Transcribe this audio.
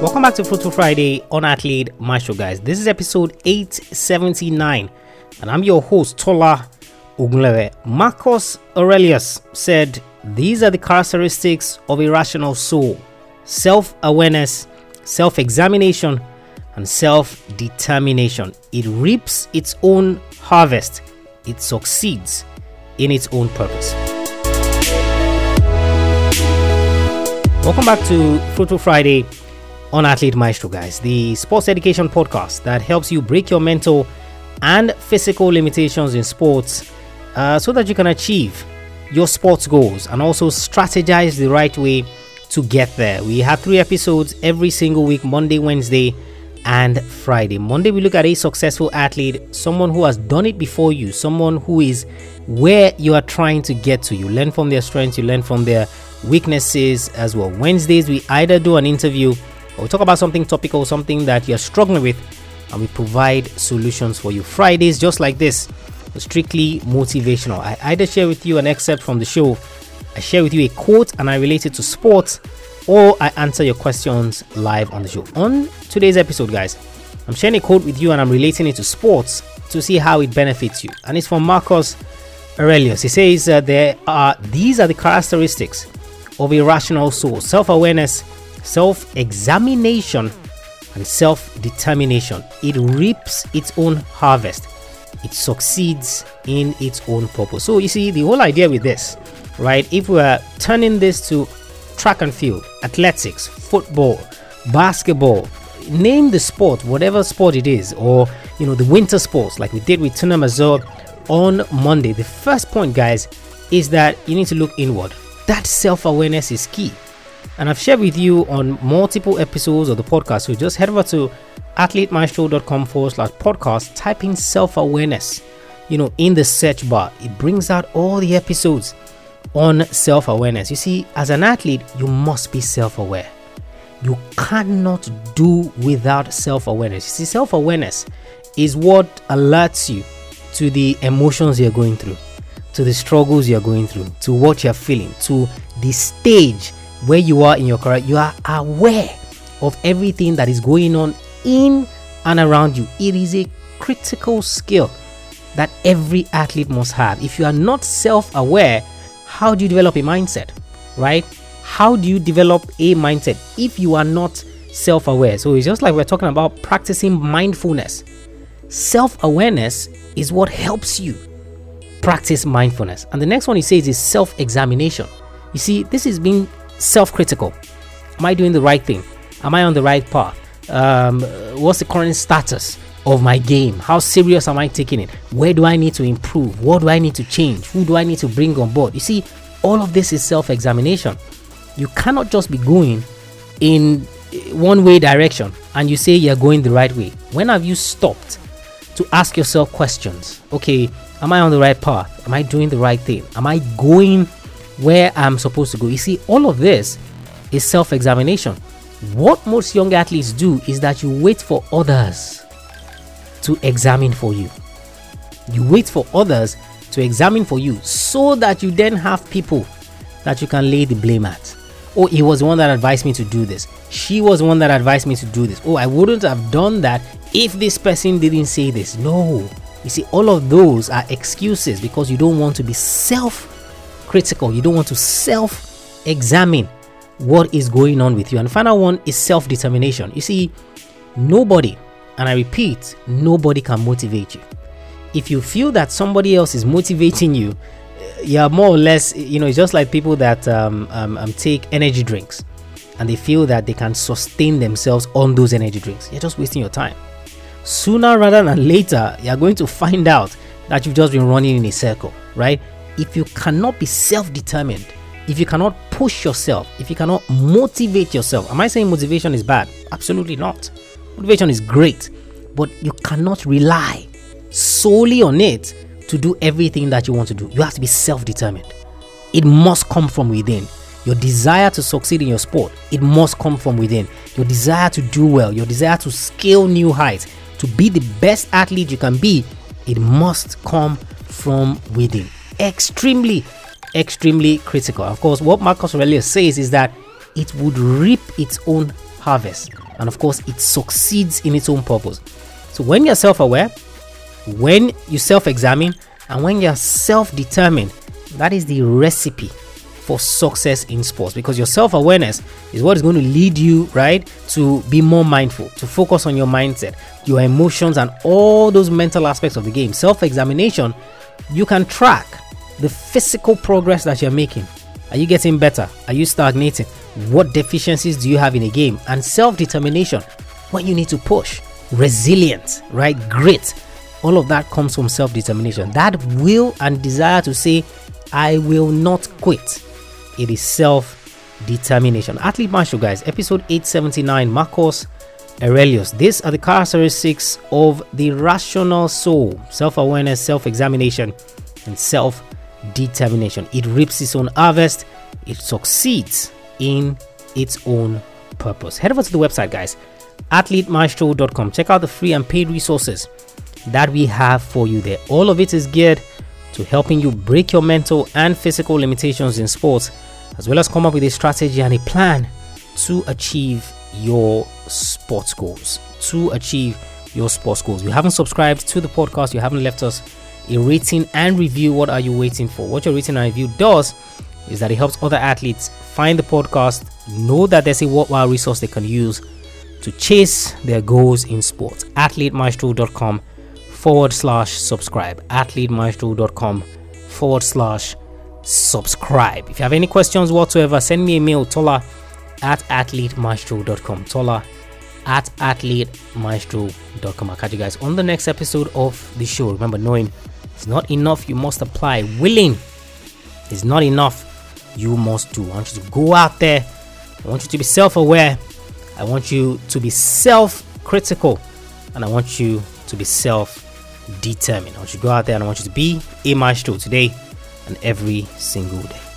Welcome back to Fruitful Friday on Athlete Maestro, guys. This is episode 879, and I'm your host, Tola Ogunlewe. Marcus Aurelius said, These are the characteristics of a rational soul self awareness, self examination, and self determination. It reaps its own harvest, it succeeds in its own purpose. Welcome back to Fruitful Friday on Athlete Maestro, guys, the sports education podcast that helps you break your mental and physical limitations in sports uh, so that you can achieve your sports goals and also strategize the right way to get there. We have three episodes every single week Monday, Wednesday, and Friday. Monday, we look at a successful athlete, someone who has done it before you, someone who is where you are trying to get to. You learn from their strengths, you learn from their weaknesses as well. Wednesdays, we either do an interview or we talk about something topical, something that you're struggling with, and we provide solutions for you. Fridays, just like this, strictly motivational. I either share with you an excerpt from the show, I share with you a quote, and I relate it to sports, or I answer your questions live on the show. On today's episode, guys, I'm sharing a quote with you and I'm relating it to sports to see how it benefits you. And it's from Marcus Aurelius. He says uh, there are these are the characteristics of a rational soul: self-awareness, self-examination, and self-determination. It reaps its own harvest. It succeeds in its own purpose. So you see, the whole idea with this, right? If we are turning this to track and field, athletics, football, basketball, name the sport, whatever sport it is, or you know, the winter sports like we did with Tina Maze on Monday. The first point, guys, is that you need to look inward. That self awareness is key. And I've shared with you on multiple episodes of the podcast. So just head over to athletemaestro.com forward slash podcast, type in self awareness, you know, in the search bar. It brings out all the episodes on self awareness. You see, as an athlete, you must be self aware. You cannot do without self awareness. You see, self awareness is what alerts you to the emotions you're going through, to the struggles you're going through, to what you're feeling, to the stage where you are in your career. You are aware of everything that is going on in and around you. It is a critical skill that every athlete must have. If you are not self aware, how do you develop a mindset, right? How do you develop a mindset if you are not self aware? So it's just like we're talking about practicing mindfulness. Self awareness is what helps you practice mindfulness. And the next one he says is self examination. You see, this is being self critical. Am I doing the right thing? Am I on the right path? Um, what's the current status of my game? How serious am I taking it? Where do I need to improve? What do I need to change? Who do I need to bring on board? You see, all of this is self examination. You cannot just be going in one way direction and you say you're going the right way. When have you stopped to ask yourself questions? Okay, am I on the right path? Am I doing the right thing? Am I going where I'm supposed to go? You see, all of this is self examination. What most young athletes do is that you wait for others to examine for you. You wait for others to examine for you so that you then have people that you can lay the blame at. Oh, he was the one that advised me to do this. She was the one that advised me to do this. Oh, I wouldn't have done that if this person didn't say this. No. You see, all of those are excuses because you don't want to be self critical. You don't want to self examine what is going on with you. And final one is self determination. You see, nobody, and I repeat, nobody can motivate you. If you feel that somebody else is motivating you, you're more or less, you know, it's just like people that um, um, um, take energy drinks and they feel that they can sustain themselves on those energy drinks. You're just wasting your time. Sooner rather than later, you're going to find out that you've just been running in a circle, right? If you cannot be self determined, if you cannot push yourself, if you cannot motivate yourself, am I saying motivation is bad? Absolutely not. Motivation is great, but you cannot rely solely on it to do everything that you want to do. You have to be self determined. It must come from within. Your desire to succeed in your sport, it must come from within. Your desire to do well, your desire to scale new heights, to be the best athlete you can be, it must come from within. Extremely, extremely critical. Of course, what Marcus Aurelius says is that it would reap its own harvest. and of course, it succeeds in its own purpose. So, when you're self aware, when you self examine, and when you're self determined, that is the recipe for success in sports because your self awareness is what is going to lead you, right, to be more mindful, to focus on your mindset, your emotions, and all those mental aspects of the game. Self examination, you can track the physical progress that you're making. Are you getting better? Are you stagnating? What deficiencies do you have in a game? And self determination, what you need to push, resilience, right? Grit. All of that comes from self determination. That will and desire to say, I will not quit. It is self determination. Athlete Maestro, guys, episode 879, Marcus Aurelius. These are the characteristics of the rational soul self awareness, self examination, and self determination. It reaps its own harvest, it succeeds in its own purpose. Head over to the website, guys, athletemaestro.com. Check out the free and paid resources that we have for you there. All of it is geared to helping you break your mental and physical limitations in sports, as well as come up with a strategy and a plan to achieve your sports goals. To achieve your sports goals. You haven't subscribed to the podcast, you haven't left us a rating and review. What are you waiting for? What your rating and review does is that it helps other athletes find the podcast, know that there's a worthwhile resource they can use to chase their goals in sports. AthleteMaestro.com forward slash subscribe. AthleteMaestro.com forward slash subscribe. If you have any questions whatsoever, send me a mail, Tola at athletemaestro.com. Tola at athletemaestro.com. I'll catch you guys on the next episode of the show. Remember, knowing it's not enough, you must apply. Willing is not enough, you must do. I want you to go out there. I want you to be self aware. I want you to be self critical. And I want you to be self determined. I want you to go out there and I want you to be a maestro today and every single day.